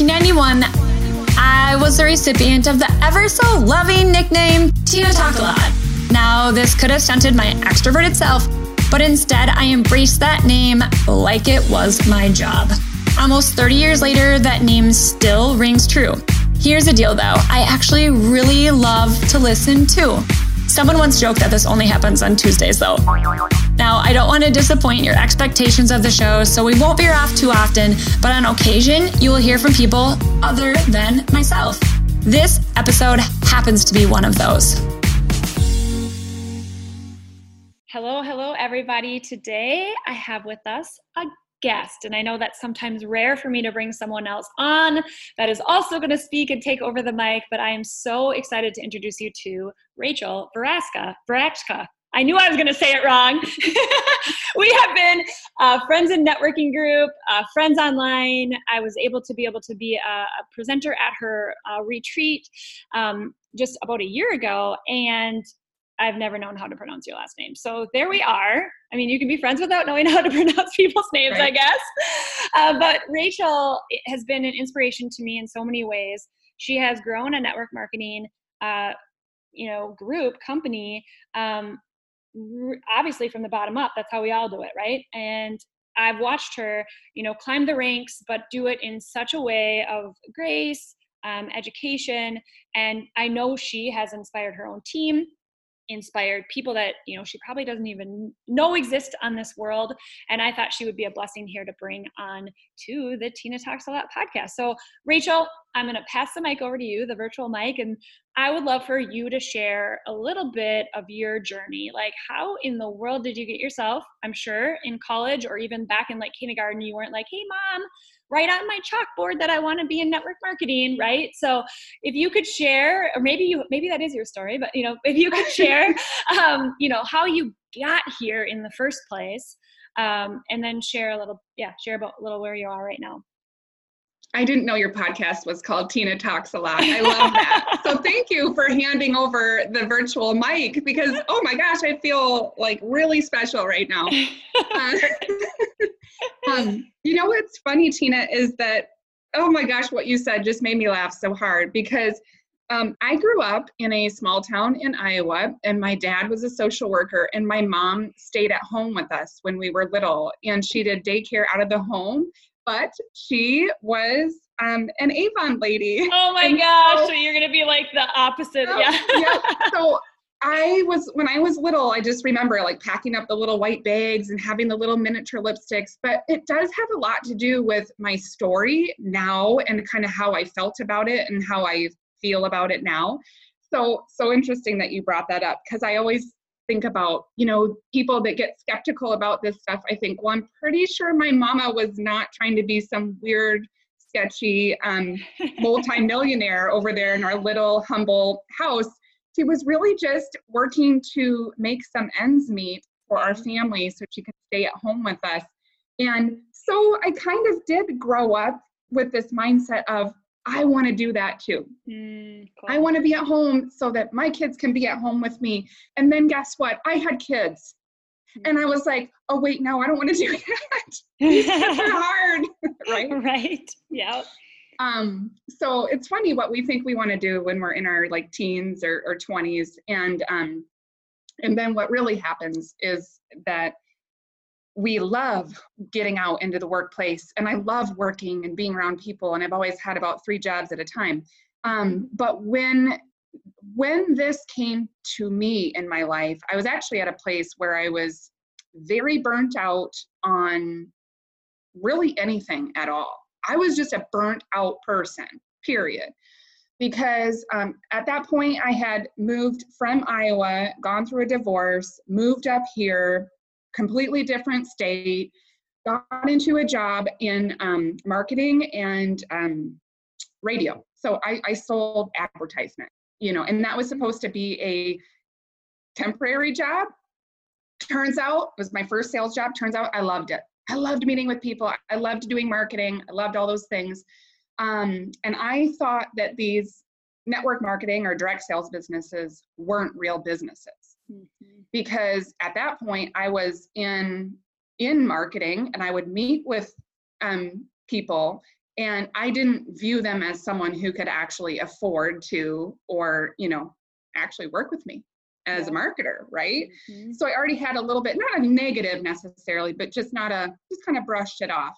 1991, I was the recipient of the ever so loving nickname Tena Talk a Lot. Now, this could have stunted my extroverted self, but instead I embraced that name like it was my job. Almost 30 years later, that name still rings true. Here's the deal though I actually really love to listen too. Someone once joked that this only happens on Tuesdays though. Now, I don't want to disappoint your expectations of the show, so we won't veer off too often, but on occasion, you will hear from people other than myself. This episode happens to be one of those. Hello, hello, everybody. Today I have with us a guest. And I know that's sometimes rare for me to bring someone else on that is also going to speak and take over the mic, but I am so excited to introduce you to Rachel Veraska. Veraska. I knew I was going to say it wrong. we have been uh, friends in networking group, uh, friends online. I was able to be able to be a, a presenter at her uh, retreat um, just about a year ago, and I've never known how to pronounce your last name. So there we are. I mean, you can be friends without knowing how to pronounce people's names, right. I guess. Uh, but Rachel has been an inspiration to me in so many ways. She has grown a network marketing, uh, you know, group company. Um, obviously from the bottom up. That's how we all do it, right? And I've watched her, you know, climb the ranks, but do it in such a way of grace, um, education, and I know she has inspired her own team inspired people that you know she probably doesn't even know exist on this world and i thought she would be a blessing here to bring on to the tena talks a lot podcast. So rachel i'm going to pass the mic over to you the virtual mic and i would love for you to share a little bit of your journey. Like how in the world did you get yourself i'm sure in college or even back in like kindergarten you weren't like hey mom write on my chalkboard that I want to be in network marketing, right? So if you could share, or maybe you maybe that is your story, but you know, if you could share, um, you know, how you got here in the first place, um, and then share a little, yeah, share about a little where you are right now. I didn't know your podcast was called Tena Talks a Lot. I love that. so thank you for handing over the virtual mic because oh my gosh, I feel like really special right now. Uh, um, you know what's funny, Tena, is that oh my gosh, what you said just made me laugh so hard because um, I grew up in a small town in Iowa, and my dad was a social worker, and my mom stayed at home with us when we were little, and she did daycare out of the home but she was um, an Avon lady. Oh my and gosh! So, so, you're gonna be like the opposite, yeah. yeah. So I was when I was little. I just remember like packing up the little white bags and having the little miniature lipsticks. But it does have a lot to do with my story now and kind of how I felt about it and how I feel about it now. So so interesting that you brought that up because I always think about, you know, people that get skeptical about this stuff, I think, well, I'm pretty sure my mama was not trying to be some weird, sketchy um, multimillionaire over there in our little humble house. She was really just working to make some ends meet for our family so she could stay at home with us. And so I kind of did grow up with this mindset of I want to do that too. Mm, cool. I want to be at home so that my kids can be at home with me. And then guess what? I had kids. Mm. And I was like, oh, wait, no, I don't want to do that. it's hard. right? Right. Yeah. Um, so it's funny what we think we want to do when we're in our like teens or, or 20s. And um, and then what really happens is that we love getting out into the workplace and i love working and being around people and i've always had about three jobs at a time um, but when when this came to me in my life i was actually at a place where i was very burnt out on really anything at all i was just a burnt out person period because um, at that point i had moved from iowa gone through a divorce moved up here completely different state, got into a job in um, marketing and um, radio. So I, I sold advertisement, you know, and that was supposed to be a temporary job. Turns out it was my first sales job. Turns out I loved it. I loved meeting with people. I loved doing marketing. I loved all those things. Um, and I thought that these network marketing or direct sales businesses weren't real businesses. Mm-hmm. Because at that point, I was in in marketing, and I would meet with um, people, and i didn't view them as someone who could actually afford to or you know actually work with me as a marketer right mm-hmm. so i already had a little bit not a negative necessarily but just not a just kind of brushed it off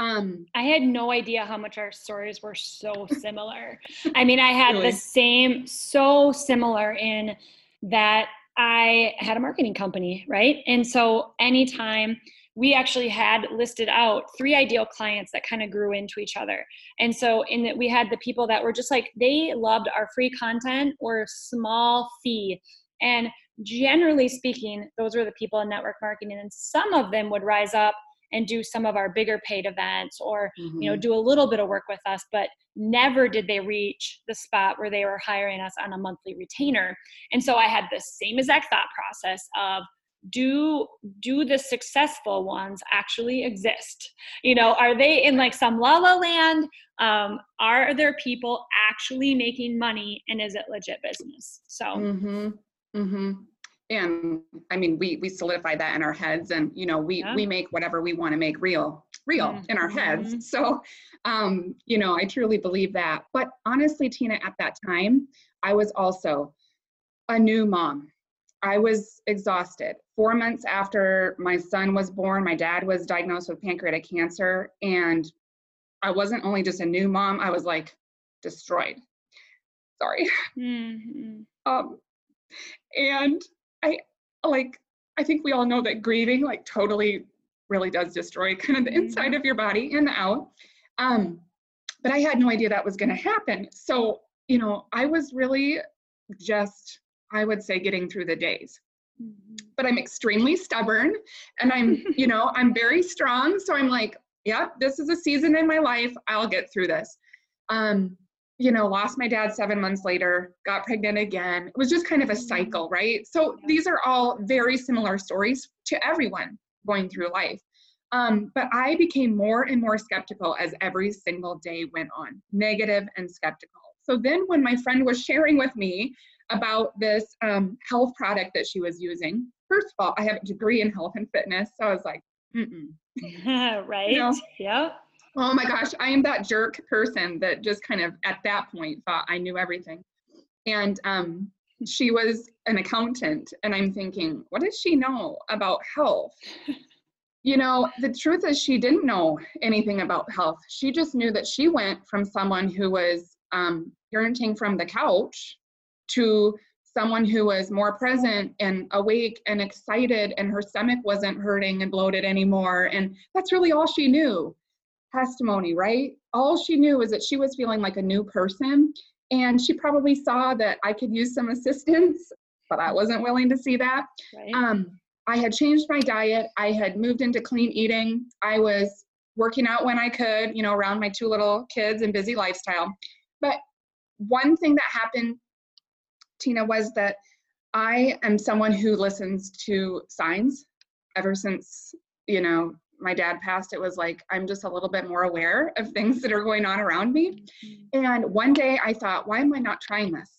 um, I had no idea how much our stories were so similar. I mean, I had really? the same, so similar in that I had a marketing company, right? And so anytime we actually had listed out three ideal clients that kind of grew into each other. And so in that we had the people that were just like they loved our free content or small fee. And generally speaking, those were the people in network marketing. And some of them would rise up and do some of our bigger paid events or mm-hmm. you know mm-hmm. do a little bit of work with us but never did they reach the spot where they were hiring us on a monthly retainer and so i had the same exact thought process of do do the successful ones actually exist you know are they in like some la la land um, are there people actually making money and is it legit business so mm-hmm. Mm-hmm and i mean we we solidify that in our heads and you know we yeah. we make whatever we want to make real real mm-hmm. in our heads mm-hmm. so um you know i truly believe that but honestly tena at that time i was also a new mom i was exhausted four months after my son was born my dad was diagnosed with pancreatic cancer and i wasn't only just a new mom i was like destroyed sorry mm-hmm. um and I like I think we all know that grieving like totally really does destroy kind of the inside mm-hmm. of your body and the out. Um, but I had no idea that was going to happen. So, you know, I was really just, I would say, getting through the days. Mm-hmm. But I'm extremely stubborn and I'm, you know, I'm very strong. So I'm like, yeah, this is a season in my life. I'll get through this. Um, you know, lost my dad seven months later, got pregnant again. It was just kind of a mm-hmm. cycle, right? So these are all very similar stories to everyone going through life. Um, but I became more and more skeptical as every single day went on, negative and skeptical. So then, when my friend was sharing with me about this um, health product that she was using, first of all, I have a degree in health and fitness. So I was like, mm right. You know? Yeah. Oh my gosh, I am that jerk person that just kind of at that point thought I knew everything. And um, she was an accountant, and I'm thinking, what does she know about health? You know, the truth is, she didn't know anything about health. She just knew that she went from someone who was um, parenting from the couch to someone who was more present and awake and excited, and her stomach wasn't hurting and bloated anymore. And that's really all she knew testimony, right? All she knew was that she was feeling like a new person. And she probably saw that I could use some assistance, but I wasn't willing to see that. Right. Um, I had changed my diet. I had moved into clean eating. I was working out when I could, you know, around my two little kids and busy lifestyle. But one thing that happened, Tena, was that I am someone who listens to signs ever since, you know, my dad passed, it was like I'm just a little bit more aware of things that are going on around me. Mm-hmm. And one day I thought, why am I not trying this?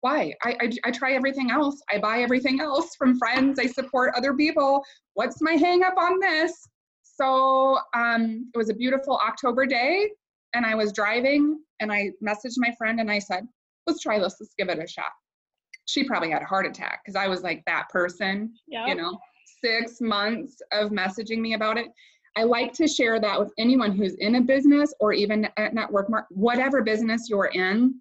Why? I, I, I try everything else. I buy everything else from friends. I support other people. What's my hang up on this? So um, it was a beautiful October day, and I was driving, and I messaged my friend and I said, let's try this. Let's give it a shot. She probably had a heart attack because I was like that person, yep. you know six months of messaging me about it. I like to share that with anyone who's in a business or even at network, whatever business you're in.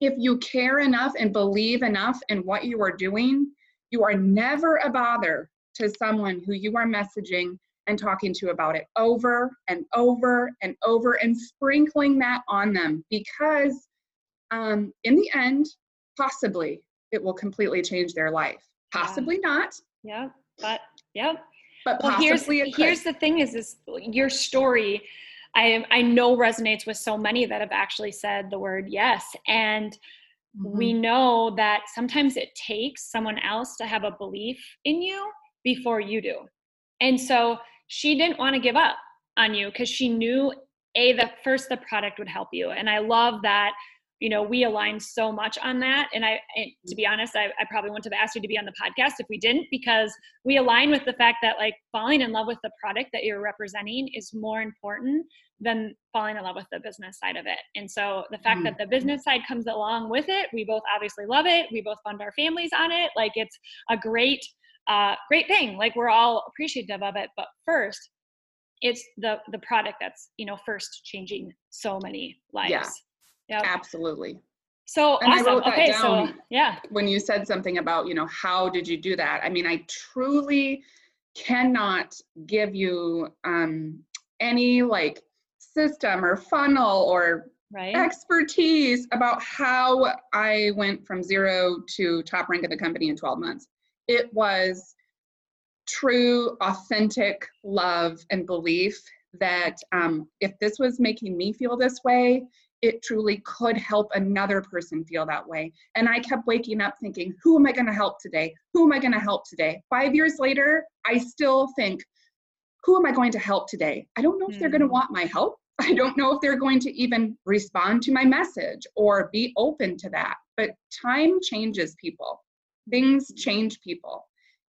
If you care enough and believe enough in what you are doing, you are never a bother to someone who you are messaging and talking to about it over and over and over and sprinkling that on them because um, in the end, possibly it will completely change their life. Possibly yeah. not. Yeah. But yep. But well, here's here's the thing: is this your story? I I know resonates with so many that have actually said the word yes, and mm-hmm. we know that sometimes it takes someone else to have a belief in you before you do. And so she didn't want to give up on you because she knew a the first the product would help you, and I love that you know we align so much on that. And i and to be honest I, I probably wouldn't have asked you to be on the podcast if we didn't because we align with the fact that like falling in love with the product that you're representing is more important than falling in love with the business side of it. And so the fact mm-hmm. that the business side comes along with it we both obviously love it we both fund our families on it like it's a great uh, great thing. Like we're all appreciative of it but first it's the the product that's you know first changing so many lives. yeah Yep. Absolutely. So and awesome. I wrote that okay, down so yeah. When you said something about, you know, how did you do that? I mean, I truly cannot give you um, any like system or funnel or right. expertise about how I went from zero to top rank of the company in 12 months. It was true, authentic love and belief that um, if this was making me feel this way, it truly could help another person feel that way. And I kept waking up thinking, who am I going to help today? Who am I going to help today? Five years later, I still think, who am I going to help today? I don't know if they're going to hmm. want my help. I don't know if they're going to even respond to my message or be open to that. But time changes people, things hmm. change people.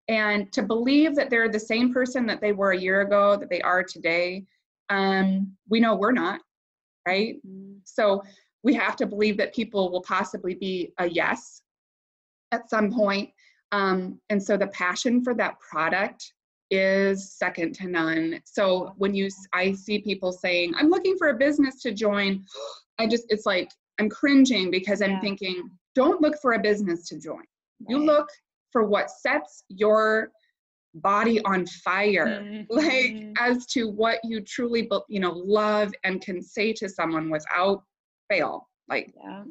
And to believe that they're the same person that they were a year ago, that they are today, um, we know we're not right? Mm-hmm. So we have to believe that people will possibly be a yes at some point. Um, and so the passion for that product is second to none. So when you, I see people saying, I'm looking for a business to join, I just, it's like, I'm cringing because I'm yeah. thinking, don't look for a business to join. Right. You look for what sets your body on fire mm-hmm. like as to what you truly you know love and can say to someone without fail like yeah.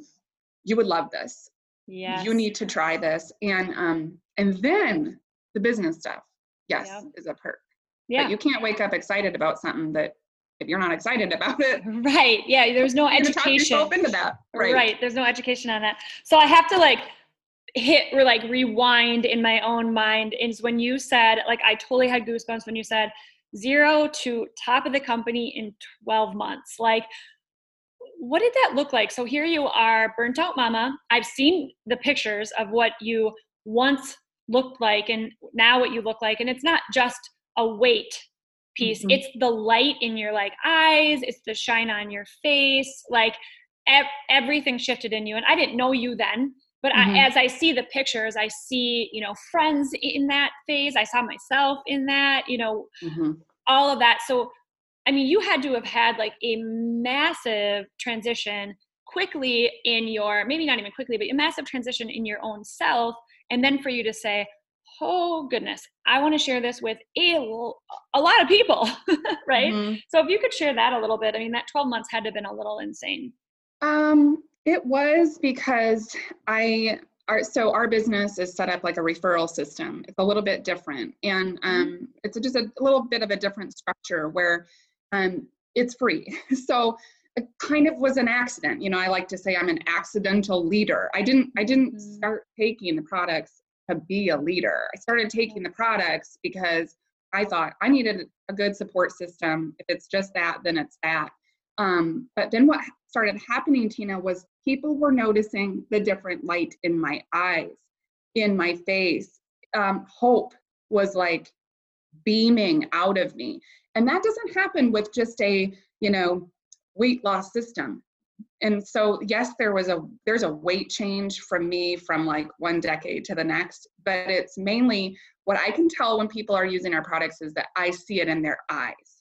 you would love this. Yeah you need to try this. And um and then the business stuff yes yeah. is a perk. Yeah. but you can't wake up excited about something that if you're not excited about it right. Yeah there's no education. into that. Right. right. There's no education on that. So i have to like hit or like rewind in my own mind is when you said like i totally had goosebumps when you said zero to top of the company in 12 months. Like what did that look like? So here you are burnt out mama. I've seen the pictures of what you once looked like and now what you look like and it's not just a weight piece. Mm-hmm. it's the light in your like eyes. It's the shine on your face. Like ev- everything shifted in you and i didn't know you then but mm-hmm. I, as i see the pictures i see you know friends in that phase i saw myself in that you know mm-hmm. all of that so i mean you had to have had like a massive transition quickly in your maybe not even quickly but a massive transition in your own self and then for you to say oh goodness i want to share this with a, a lot of people right mm-hmm. so if you could share that a little bit i mean that 12 months had to have been a little insane um it was because I our, so our business is set up like a referral system. It's a little bit different, and mm-hmm. um, it's just a little bit of a different structure where um, it's free. So it kind of was an accident. You know, I like to say I'm an accidental leader. I didn't I didn't mm-hmm. start taking the products to be a leader. I started taking the products because I thought I needed a good support system. If it's just that, then it's that. Um, but then what started happening, Tena, was people were noticing the different light in my eyes, in my face. Um, hope was like beaming out of me. And that doesn't happen with just a, you know, weight loss system. And so yes, there was a there's a weight change from me from like one decade to the next, but it's mainly what I can tell when people are using our products is that I see it in their eyes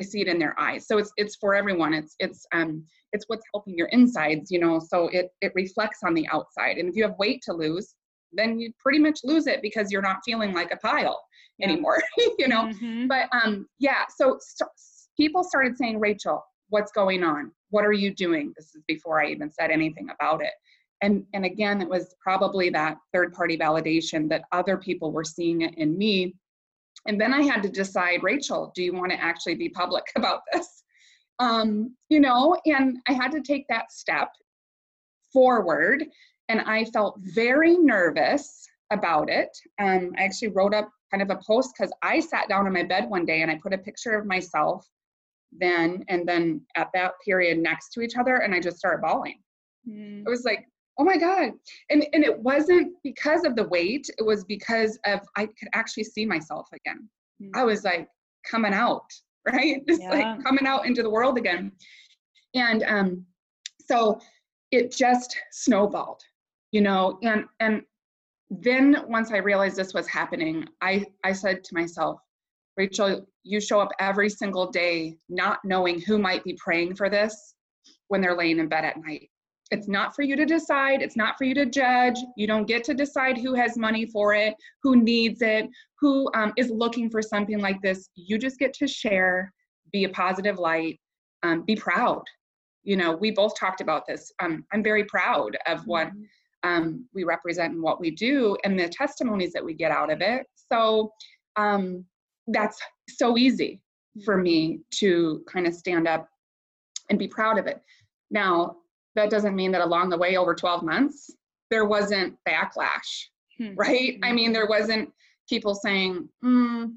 I see it in their eyes. So it's it's for everyone. It's it's um it's what's helping your insides, you know. So it it reflects on the outside. And if you have weight to lose, then you pretty much lose it because you're not feeling like a pile yeah. anymore, you know. Mm-hmm. But um yeah, so st- people started saying, "Rachel, what's going on? What are you doing?" This is before I even said anything about it. And and again, it was probably that third party validation that other people were seeing it in me and then I had to decide, Rachel, do you want to actually be public about this? Um, you know, and I had to take that step forward. And I felt very nervous about it. Um, I actually wrote up kind of a post because I sat down in my bed one day and I put a picture of myself then and then at that period next to each other and I just started bawling. Mm. I was like, oh my God. And, and it wasn't because of the weight, it was because of I could actually see myself again. Mm. I was like coming out, right? Just yeah. like coming out into the world again. And um, so it just snowballed, you know, and and then once I realized this was happening, I, I said to myself, Rachel, you show up every single day not knowing who might be praying for this when they're laying in bed at night. It's not for you to decide. It's not for you to judge. You don't get to decide who has money for it, who needs it, who um, is looking for something like this. You just get to share, be a positive light, um, be proud. You know, we both talked about this. Um, I'm very proud of what mm-hmm. um, we represent and what we do and the testimonies that we get out of it. So um, that's so easy for mm-hmm. me to kind of stand up and be proud of it. Now, that doesn't mean that along the way over 12 months there wasn't backlash hmm. right? I mean there wasn't people saying mm,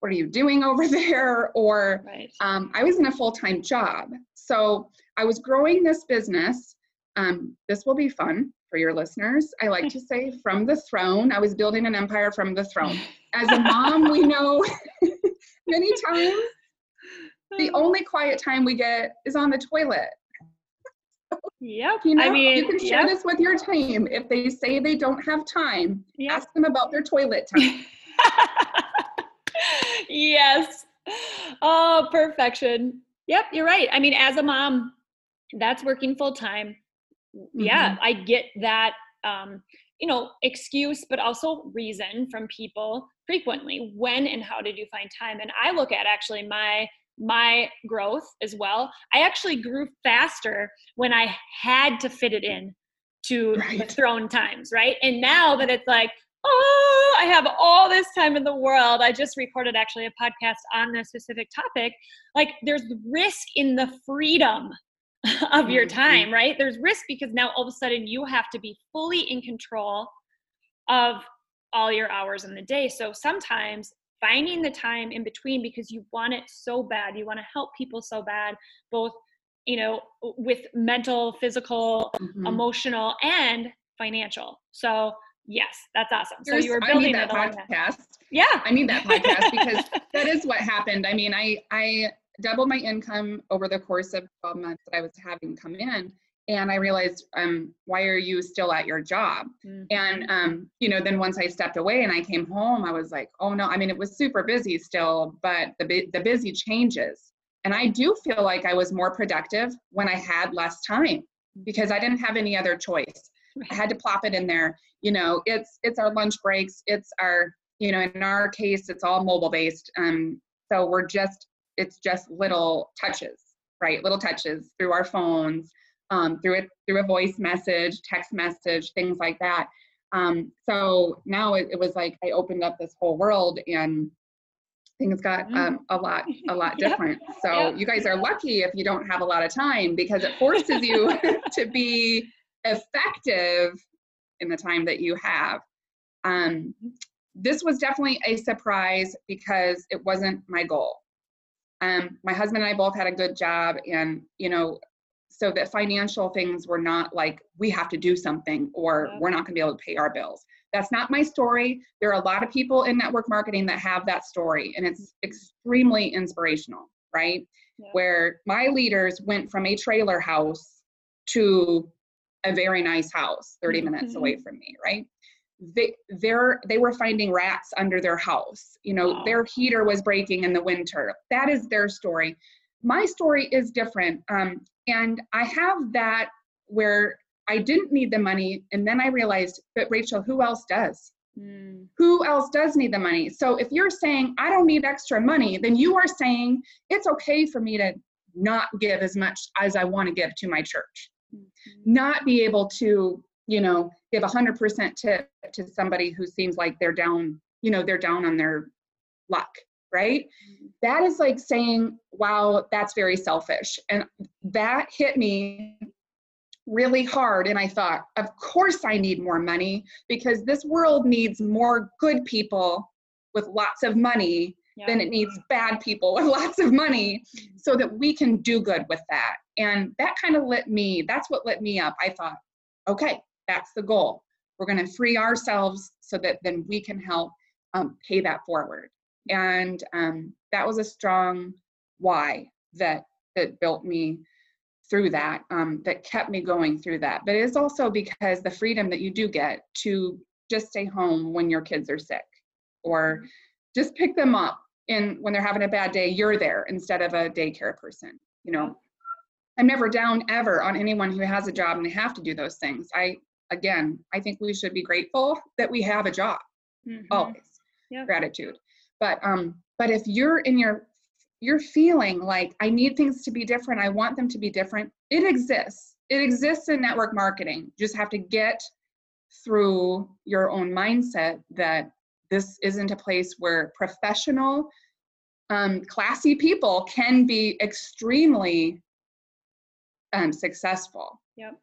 what are you doing over there? or right. um, i was in a full-time job. So i was growing this business. Um, this will be fun for your listeners. I like to say from the throne. I was building an empire from the throne. As a mom we know many times the only quiet time we get is on the toilet Yep. You know, I mean, you can share yep. this with your team. If they say they don't have time, yep. ask them about their toilet time. yes. Oh, perfection. Yep, you're right. I mean, as a mom, that's working full time. Mm-hmm. Yeah, I get that um, you know, excuse but also reason from people frequently. When and how did you find time? And I look at actually my my growth as well. I actually grew faster when I had to fit it in to right. the throne times, right? And now that it's like, oh, I have all this time in the world. I just recorded actually a podcast on this specific topic. Like, there's risk in the freedom of your mm-hmm. time, right? There's risk because now all of a sudden you have to be fully in control of all your hours in the day. So sometimes finding the time in between because you want it so bad. You want to help people so bad both you know with mental physical mm-hmm. emotional and financial. So yes that's awesome. Here's, so you were building that podcast. Yeah. I need that podcast because that is what happened. I mean i i doubled my income over the course of 12 months that i was having come in and i realized um, why are you still at your job? Mm-hmm. and um, you know then once i stepped away and i came home i was like oh no i mean it was super busy still but the, the busy changes. And i do feel like i was more productive when i had less time because i didn't have any other choice. I had to plop it in there. You know it's it's our lunch breaks it's our you know in our case it's all mobile based um so we're just it's just little touches right? Little touches through our phones um, through it through a voice message, text message, things like that. Um, so now it, it, was like I opened up this whole world and things got mm-hmm. um, a lot a lot different. Yep. So yep. you guys are lucky if you don't have a lot of time because it forces you to be effective in the time that you have. Um, this was definitely a surprise because it wasn't my goal. Um, my husband and I both had a good job, and you know, so that financial things were not like we have to do something or we're not going to be able to pay our bills. That's not my story. There are a lot of people in network marketing that have that story and it's extremely inspirational right? Yeah. where my leaders went from a trailer house to a very nice house 30 mm-hmm. minutes away from me right? They they're they were finding rats under their house. You know wow. their heater was breaking in the winter. That is their story my story is different um, and I have that where I didn't need the money. And then I realized, but Rachel, who else does? Mm. Who else does need the money? So if you're saying, I don't need extra money, then you are saying, it's okay for me to not give as much as I want to give to my church. Mm-hmm. Not be able to, you know, give 100% tip to somebody who seems like they're down, you know, they're down on their luck right? Mm-hmm. That is like saying, wow, that's very selfish. And that hit me really hard. And I thought, of course, I need more money because this world needs more good people with lots of money yeah. than it needs bad people with lots of money mm-hmm. so that we can do good with that. And that kind of lit me, that's what lit me up. I thought, okay, that's the goal. We're going to free ourselves so that then we can help um, pay that forward. And um, that was a strong why that that built me through that, um, that kept me going through that. But it's also because the freedom that you do get to just stay home when your kids are sick or mm-hmm. just pick them up and when they're having a bad day, you're there instead of a daycare person. You know, I'm never down ever on anyone who has a job and they have to do those things. I again, I think we should be grateful that we have a job. Mm-hmm. Always. Yep. Gratitude. But um but if you're in your you're feeling like I need things to be different, I want them to be different, it exists. It exists in network marketing. You just have to get through your own mindset that this isn't a place where professional, um, classy people can be extremely um, successful. Yep,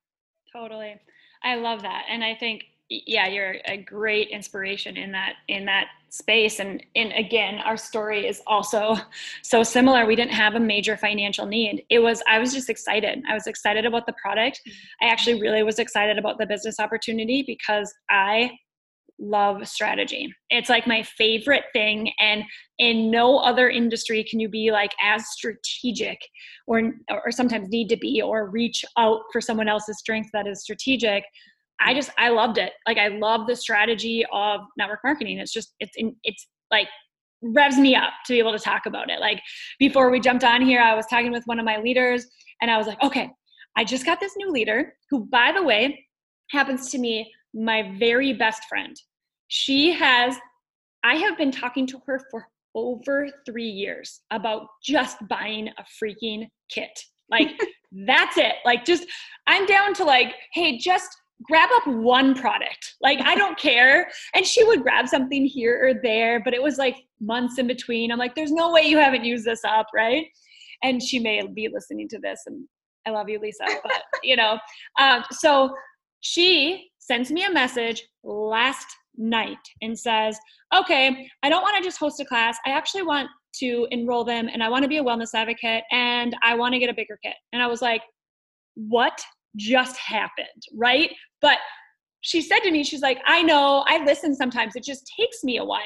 totally. I love that. And I think yeah you're a great inspiration in that in that space. And and again our story is also so similar. We didn't have a major financial need. It was i was just excited. I was excited about the product. I actually really was excited about the business opportunity because i love strategy. It's like my favorite thing. And in no other industry can you be like as strategic or or sometimes need to be or reach out for someone else's strength that is strategic I just I loved it. Like I love the strategy of network marketing. It's just it's in, it's like revs me up to be able to talk about it. Like before we jumped on here, I was talking with one of my leaders and I was like, okay, I just got this new leader who, by the way, happens to me my very best friend. She has, I have been talking to her for over three years about just buying a freaking kit. Like, that's it. Like, just, I'm down to like, hey, just grab up one product. Like, I don't care. And she would grab something here or there, but it was like months in between. I'm like, there's no way you haven't used this up, right? And she may be listening to this, and I love you, Lisa, but you know. Um, so she sends me a message last night and says, okay, I don't want to just host a class. I actually want to enroll them and I want to be a wellness advocate and I want to get a bigger kit. And I was like, what just happened, right? But she said to me, she's like, I know, I listen sometimes, it just takes me a while.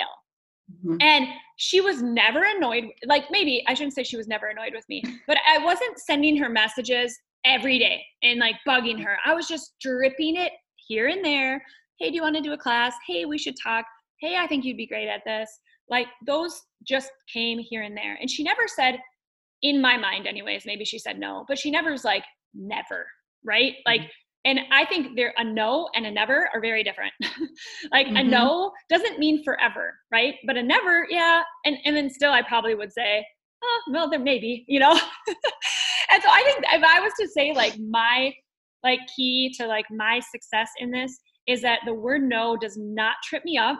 Mm-hmm. And she was never annoyed. Like, maybe I shouldn't say she was never annoyed with me, but I wasn't sending her messages every day and like bugging her. I was just dripping it here and there. Hey, do you want to do a class? Hey, we should talk. Hey, I think you'd be great at this. Like, those just came here and there. And she never said, in my mind, anyways, maybe she said no, but she never was like, never right? Like, mm-hmm. and I think there a no and a never are very different. like mm-hmm. a no doesn't mean forever, right? But a never, yeah. And and then still I probably would say, oh, well, there maybe, you know. and so I think if I was to say like my like key to like my success in this is that the word no does not trip me up.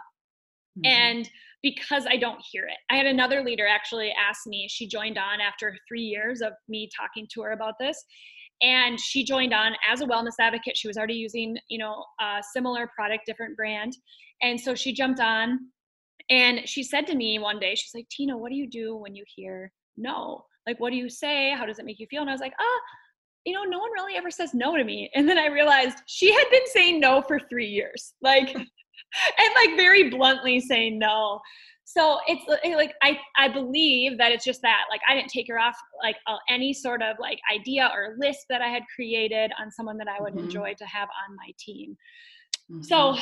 Mm-hmm. And because I don't hear it. I had another leader actually ask me, she joined on after three years of me talking to her about this and she joined on as a wellness advocate. She was already using you know a similar product different brand. And so she jumped on and she said to me one day she's like tena what do you do when you hear no? Like what do you say? How does it make you feel? And i was like ah you know no one really ever says no to me. And then i realized she had been saying no for three years like and like very bluntly saying no so it's eh, like i i believe that it's just that like i didn't take her off like uh, any sort of like idea or list that i had created on someone that i would mm-hmm. enjoy to have on my team mm-hmm. so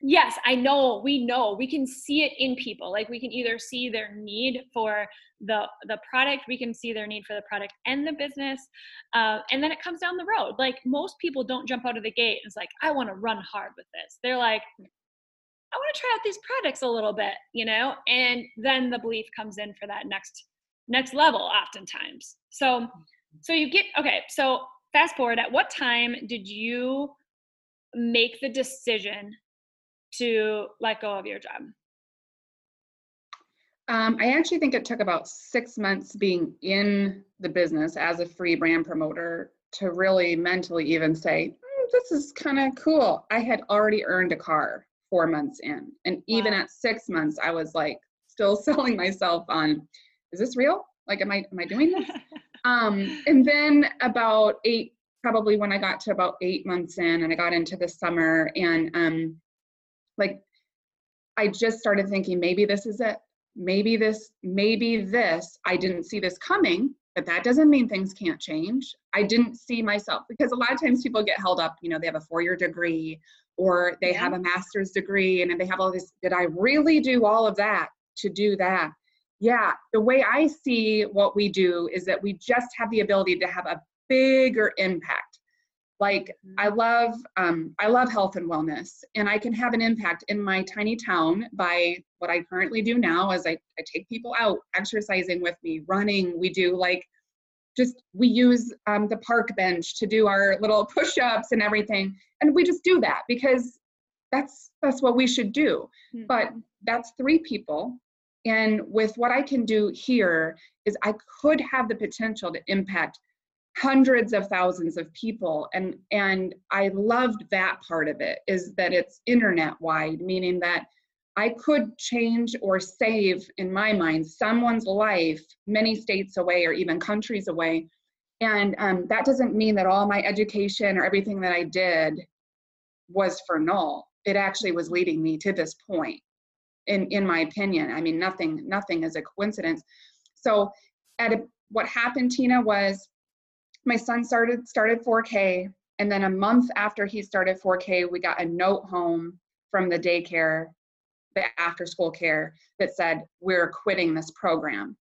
yes i know we know we can see it in people like we can either see their need for the the product we can see their need for the product and the business uh, and then it comes down the road like most people don't jump out of the gate it's like i want to run hard with this they're like I want to try out these products a little bit, you know, and then the belief comes in for that next next level oftentimes. So so you get okay, so fast forward at what time did you make the decision to let go of your job? Um, I actually think it took about six months being in the business as a free brand promoter to really mentally even say, mm, this is kind of cool. I had already earned a car four months in. And even wow. at six months, I was like still selling myself on, is this real? Like, am I am I doing this? um, and then about eight, probably when I got to about eight months in and I got into the summer and um, like I just started thinking maybe this is it. Maybe this, maybe this, I didn't see this coming, but that doesn't mean things can't change. I didn't see myself because a lot of times people get held up, you know, they have a four year degree or they yeah. have a master's degree and they have all this. Did I really do all of that to do that? Yeah, the way I see what we do is that we just have the ability to have a bigger impact. Like I mm-hmm. love um, I love health and wellness, and I can have an impact in my tiny town by what I currently do now. As I, I take people out exercising with me, running. We do like just we use um, the park bench to do our little push-ups and everything, and we just do that because that's that's what we should do. Mm-hmm. But that's three people and with what I can do here is I could have the potential to impact hundreds of thousands of people and and I loved that part of it is that it's internet wide meaning that I could change or save in my mind someone's life many states away or even countries away and um, that doesn't mean that all my education or everything that I did was for null. It actually was leading me to this point in in my opinion. I mean nothing nothing is a coincidence. So at a, what happened tena was my son started started 4k and then a month after he started 4k we got a note home from the daycare the after school care that said we're quitting this program.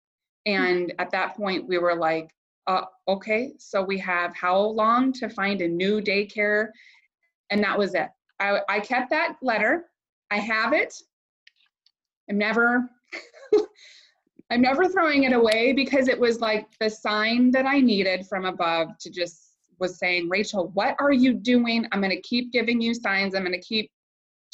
And at that point we were like uh, okay so we have how long to find a new daycare and that was it I, I kept that letter i have it I'm never I'm never throwing it away because it was like the sign that I needed from above to just was saying, Rachel, what are you doing? I'm going to keep giving you signs. I'm going to keep,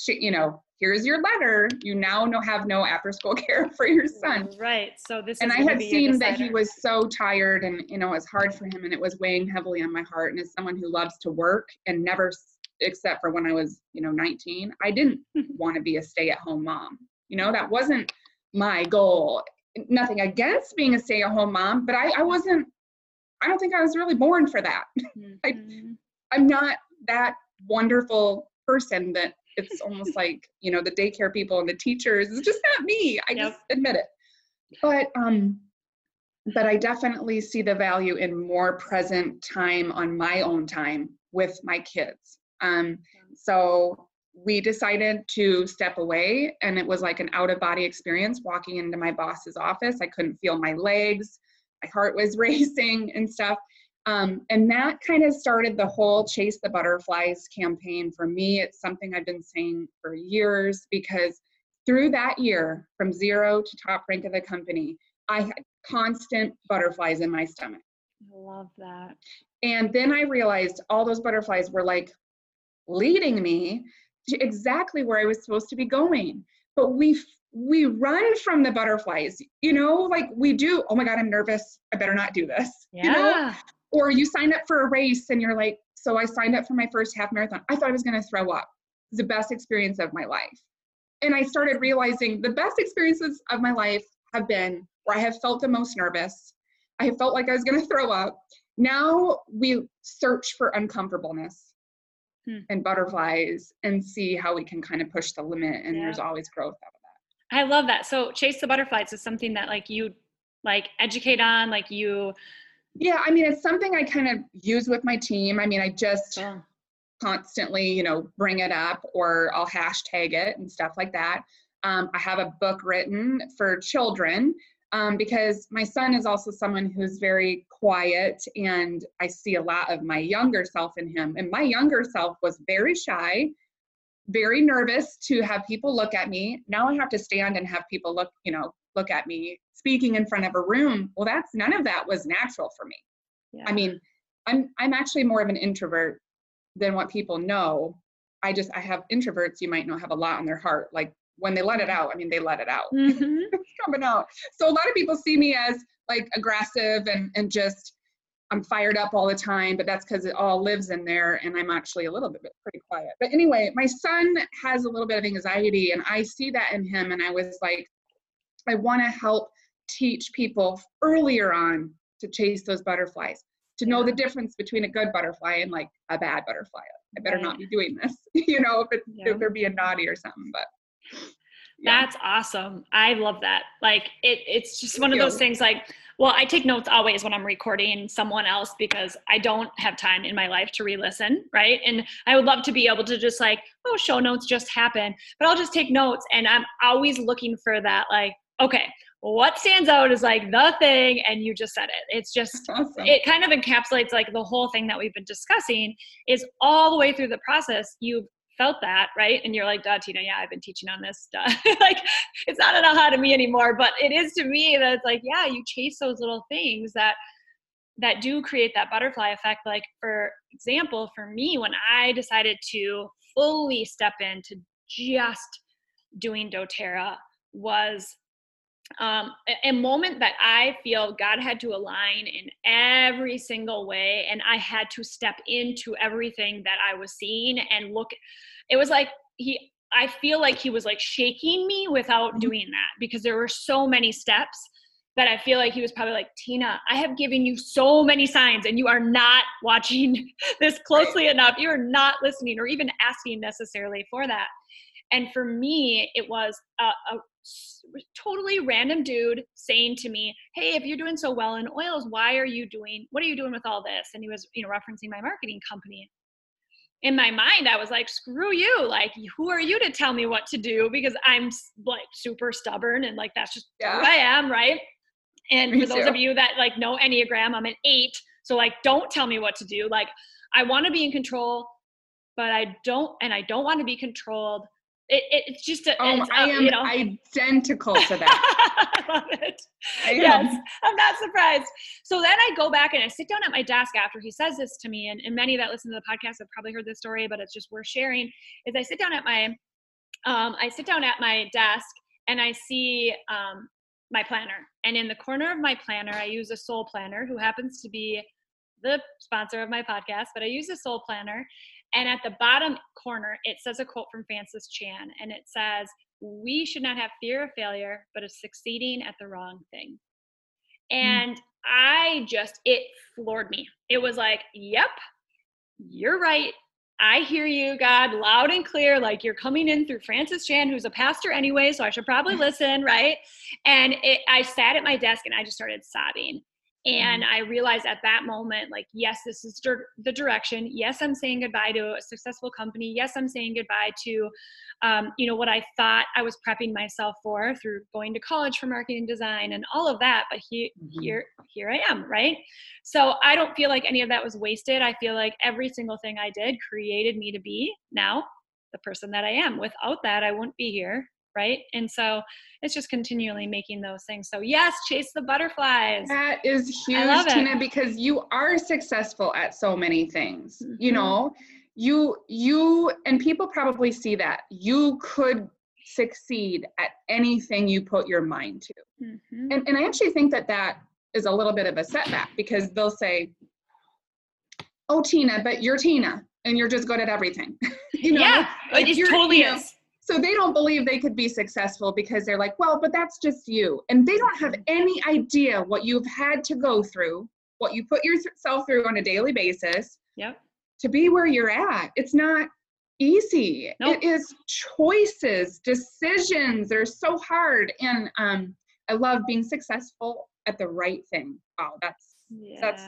you know, here's your letter. You now know have no after school care for your son. Right. So this is and I had seen that he was so tired and you know it was hard for him and it was weighing heavily on my heart. And as someone who loves to work and never, except for when I was you know 19, I didn't want to be a stay at home mom. You know, that wasn't my goal. Nothing against being a stay at home mom, but I, I wasn't, I don't think I was really born for that. Mm-hmm. I, I'm not that wonderful person that it's almost like, you know, the daycare people and the teachers. It's just not me. I yep. just admit it. But, um, but I definitely see the value in more present time on my own time with my kids. Um, so we decided to step away and it was like an out of body experience walking into my boss's office i couldn't feel my legs my heart was racing and stuff um, and that kind of started the whole chase the butterflies campaign for me it's something i've been saying for years because through that year from zero to top rank of the company i had constant butterflies in my stomach i love that and then i realized all those butterflies were like leading me to exactly where I was supposed to be going. But we we run from the butterflies, you know, like we do, oh my God, I'm nervous. I better not do this. Yeah. You know? Or you sign up for a race and you're like, so I signed up for my first half marathon. I thought I was gonna throw up. The best experience of my life. And I started realizing the best experiences of my life have been where I have felt the most nervous. I have felt like I was gonna throw up. Now we search for uncomfortableness hmm. and butterflies and see how we can kind of push the limit and yeah. there's always growth out of that i love that so chase the butterflies is something that like you like educate on like you yeah i mean it's something i kind of use with my team i mean i just yeah. constantly you know bring it up or i'll hashtag it and stuff like that um, i have a book written for children um, because my son is also someone who's very quiet and I see a lot of my younger self in him. And my younger self was very shy, very nervous to have people look at me. Now I have to stand and have people look, you know, look at me speaking in front of a room. Well, that's none of that was natural for me. Yeah. I mean, I'm I'm actually more of an introvert than what people know. I just I have introverts you might know have a lot on their heart. Like when they let it out, I mean, they let it out. Mm-hmm. it's coming out. So a lot of people see me as like aggressive and, and just, I'm fired up all the time, but that's because it all lives in there and I'm actually a little bit pretty quiet. But anyway, my son has a little bit of anxiety and I see that in him. And I was like, I want to help teach people earlier on to chase those butterflies, to know the difference between a good butterfly and like a bad butterfly. I better right. not be doing this, you know, if it's yeah. if they're being naughty or something. But yeah. that's awesome. I love that. Like it, it's just one of those things. Like, well, I take notes always when I'm recording someone else because I don't have time in my life to re-listen, right? And I would love to be able to just like, oh, show notes just happen, but I'll just take notes, and I'm always looking for that. Like, okay, what stands out is like the thing and you just said it. It's just awesome. it kind of encapsulates like the whole thing that we've been discussing is all the way through the process you've felt that right? And you're like duh tena yeah i've been teaching on this stuff like it's not an aha to me anymore but it is to me that it's like yeah you chase those little things that that do create that butterfly effect. Like for example for me when i decided to fully step into just doing doterra was um, a, a moment that I feel God had to align in every single way, and I had to step into everything that I was seeing and look. It was like he. I feel like he was like shaking me without mm-hmm. doing that because there were so many steps that I feel like he was probably like, Tena, I have given you so many signs and you are not watching this closely enough. You are not listening or even asking necessarily for that. And for me, it was a, a totally random dude saying to me, "Hey, if you're doing so well in oils, why are you doing? What are you doing with all this?" And he was, you know, referencing my marketing company. In my mind, I was like, "Screw you! Like, who are you to tell me what to do?" Because I'm like super stubborn and like that's just yeah. who I am, right? And me for those too. of you that like know Enneagram, I'm an eight, so like, don't tell me what to do. Like, I want to be in control, but I don't, and I don't want to be controlled it, it, it's just a, oh, it's, I am you know. identical to that. I love it. I yes, I'm not surprised. So then I go back and I sit down at my desk after he says this to me, and, and many that listen to the podcast have probably heard this story, but it's just worth sharing. Is I sit down at my, um, I sit down at my desk and I see um, my planner, and in the corner of my planner, I use a soul planner who happens to be the sponsor of my podcast, but I use a soul planner and at the bottom corner, it says a quote from Francis Chan, and it says, We should not have fear of failure, but of succeeding at the wrong thing. Hmm. And mm. I just, it floored me. It was like, Yep, you're right. I hear you, God, loud and clear. Like you're coming in through Francis Chan, who's a pastor anyway, so I should probably listen, right? And it, I sat at my desk and I just started sobbing and mm-hmm. i realized at that moment like yes this is the direction. Yes i'm saying goodbye to a successful company. Yes i'm saying goodbye to um, you know what i thought i was prepping myself for through going to college for marketing design and all of that but he, mm-hmm. here here i am right? So i don't feel like any of that was wasted. I feel like every single thing i did created me to be now the person that i am. Without that i wouldn't be here right? And so it's just continually making those things. So yes chase the butterflies. That is huge tena because you are successful at so many things mm-hmm. you know? You you and people probably see that. You could succeed at anything you put your mind to. Mm-hmm. and, and i actually think that that is a little bit of a setback because they'll say oh tena but you're tena and you're just good at everything. You know? Yeah like it totally you know, is so they don't believe they could be successful because they're like, well, but that's just you. And they don't have any idea what you've had to go through, what you put yourself through on a daily basis yep. to be where you're at. It's not easy. Nope. It is choices, decisions. They're so hard. And um, I love being successful at the right thing. Wow, that's yeah. that's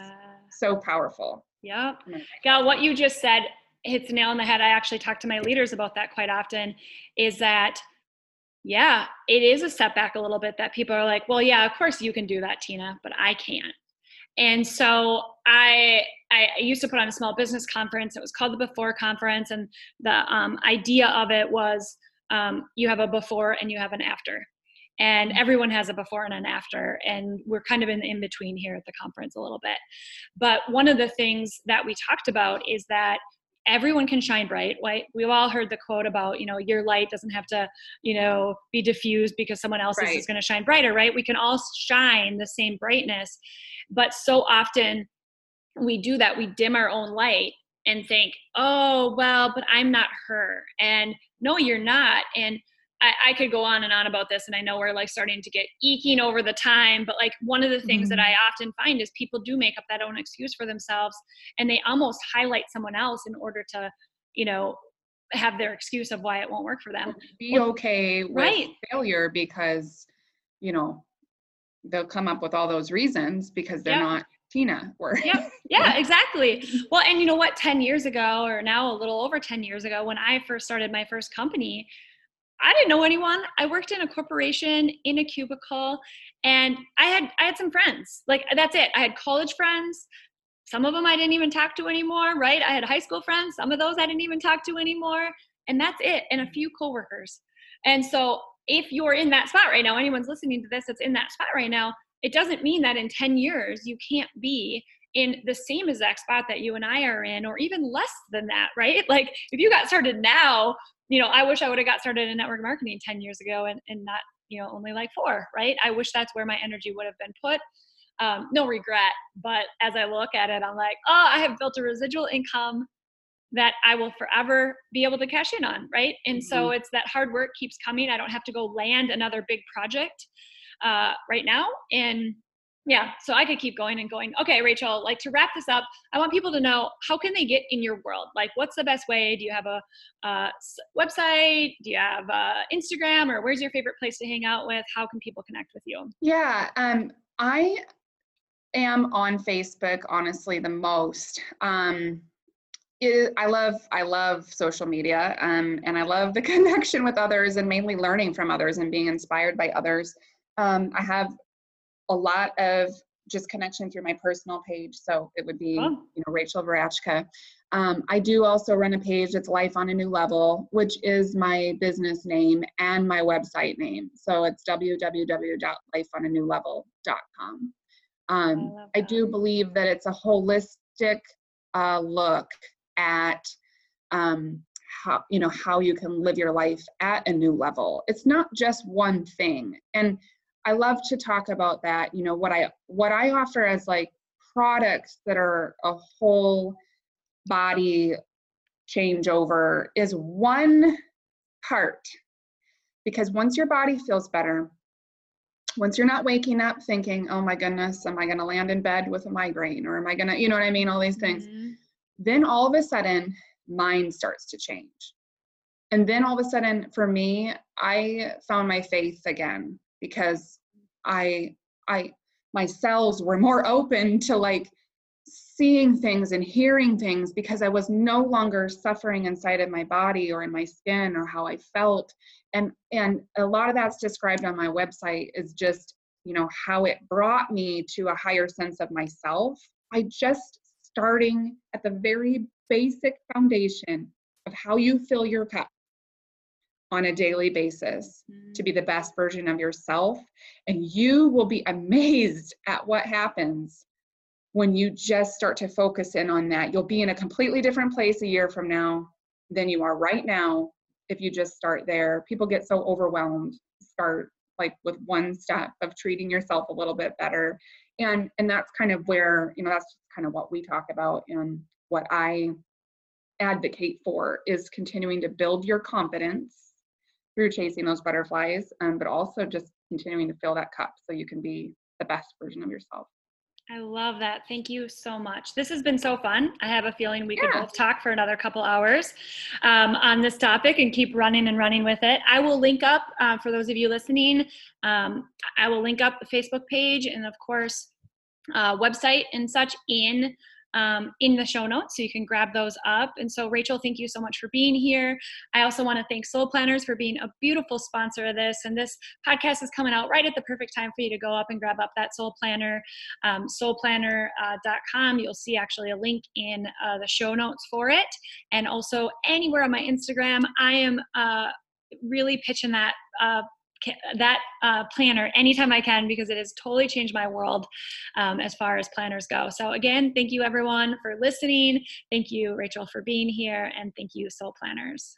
so powerful. Yep. Gal, what you just said hits the nail on the head. I actually talk to my leaders about that quite often is that, yeah, it is a setback a little bit that people are like, well, yeah, of course you can do that, Tena, but I can't. And so I, I used to put on a small business conference. It was called the Before Conference. And the um, idea of it was um, you have a before and you have an after and everyone has a before and an after and we're kind of in in between here at the conference a little bit but one of the things that we talked about is that everyone can shine bright right we've all heard the quote about you know your light doesn't have to you know be diffused because someone else's right. is going to shine brighter right we can all shine the same brightness but so often we do that we dim our own light and think oh well but i'm not her and no you're not and I, I, could go on and on about this, and I know we're like starting to get eking over the time, but like one of the things mm-hmm. that I often find is people do make up that own excuse for themselves and they almost highlight someone else in order to, you know, have their excuse of why it won't work for them. Be okay with right. failure because, you know, they'll come up with all those reasons because they're yeah. not Tena were. Yeah, yeah, exactly. Well, and you know what? 10 years ago, or now a little over 10 years ago, when I first started my first company, I didn't know anyone. I worked in a corporation in a cubicle and I had I had some friends. Like that's it. I had college friends. Some of them I didn't even talk to anymore, right? I had high school friends. Some of those I didn't even talk to anymore. And that's it. And a few coworkers. And so if you're in that spot right now, anyone's listening to this that's in that spot right now, it doesn't mean that in 10 years you can't be in the same exact spot that you and I are in, or even less than that, right? Like if you got started now, you know, I wish I would have got started in network marketing 10 years ago and, and not, you know, only like four, right? I wish that's where my energy would have been put. Um, no regret, but as I look at it, I'm like, oh, I have built a residual income that I will forever be able to cash in on, right? And mm-hmm. so it's that hard work keeps coming. I don't have to go land another big project uh, right now. And yeah so i could keep going and going. Okay rachel like to wrap this up i want people to know how can they get in your world? Like what's the best way? Do you have a uh, website? Do you have uh, instagram or where's your favorite place to hang out with? How can people connect with you? Yeah um, i am on facebook honestly the most. Um, it, I love I love social media um, and I love the connection with others and mainly learning from others and being inspired by others. Um, I have a lot of just connection through my personal page. So it would be, oh. you know, Rachel Woratschka. Um, I do also run a page that's Life on a New Level, which is my business name and my website name. So it's www.lifeonanewlevel.com. Um, I, I, do believe that it's a holistic uh, look at um, how you know how you can live your life at a new level. It's not just one thing, and I love to talk about that. You know, what I what I offer as like products that are a whole body changeover is one part. Because once your body feels better, once you're not waking up thinking, oh my goodness, am I going to land in bed with a migraine or am I going to, you know what I mean? All these things. Mm-hmm. Then all of a sudden, mind starts to change. And then all of a sudden, for me, I found my faith again because I I my cells were more open to like seeing things and hearing things because I was no longer suffering inside of my body or in my skin or how I felt. And and a lot of that's described on my website is just, you know, how it brought me to a higher sense of myself. I just starting at the very basic foundation of how you fill your cup on a daily basis mm. to be the best version of yourself. And you will be amazed at what happens when you just start to focus in on that. You'll be in a completely different place a year from now than you are right now if you just start there. People get so overwhelmed. Start like with one step of treating yourself a little bit better. And and that's kind of where, you know, that's kind of what we talk about and what I advocate for is continuing to build your confidence through chasing those butterflies, um, but also just continuing to fill that cup so you can be the best version of yourself. I love that. Thank you so much. This has been so fun. I have a feeling we yeah. could both talk for another couple hours um, on this topic and keep running and running with it. I will link up uh, for those of you listening. Um, I will link up the Facebook page and, of course, uh, website and such in um, in the show notes so you can grab those up. And so, Rachel, thank you so much for being here. I also want to thank Soul Planners for being a beautiful sponsor of this. And this podcast is coming out right at the perfect time for you to go up and grab up that Soul Planner, um, soulplanner.com. Uh, You'll see actually a link in uh, the show notes for it. And also, anywhere on my Instagram, I am. Uh, really pitching that uh, that uh, planner anytime I can because it has totally changed my world um, as far as planners go. So, again, thank you everyone for listening. Thank you, Rachel, for being here. And thank you, Soul Planners.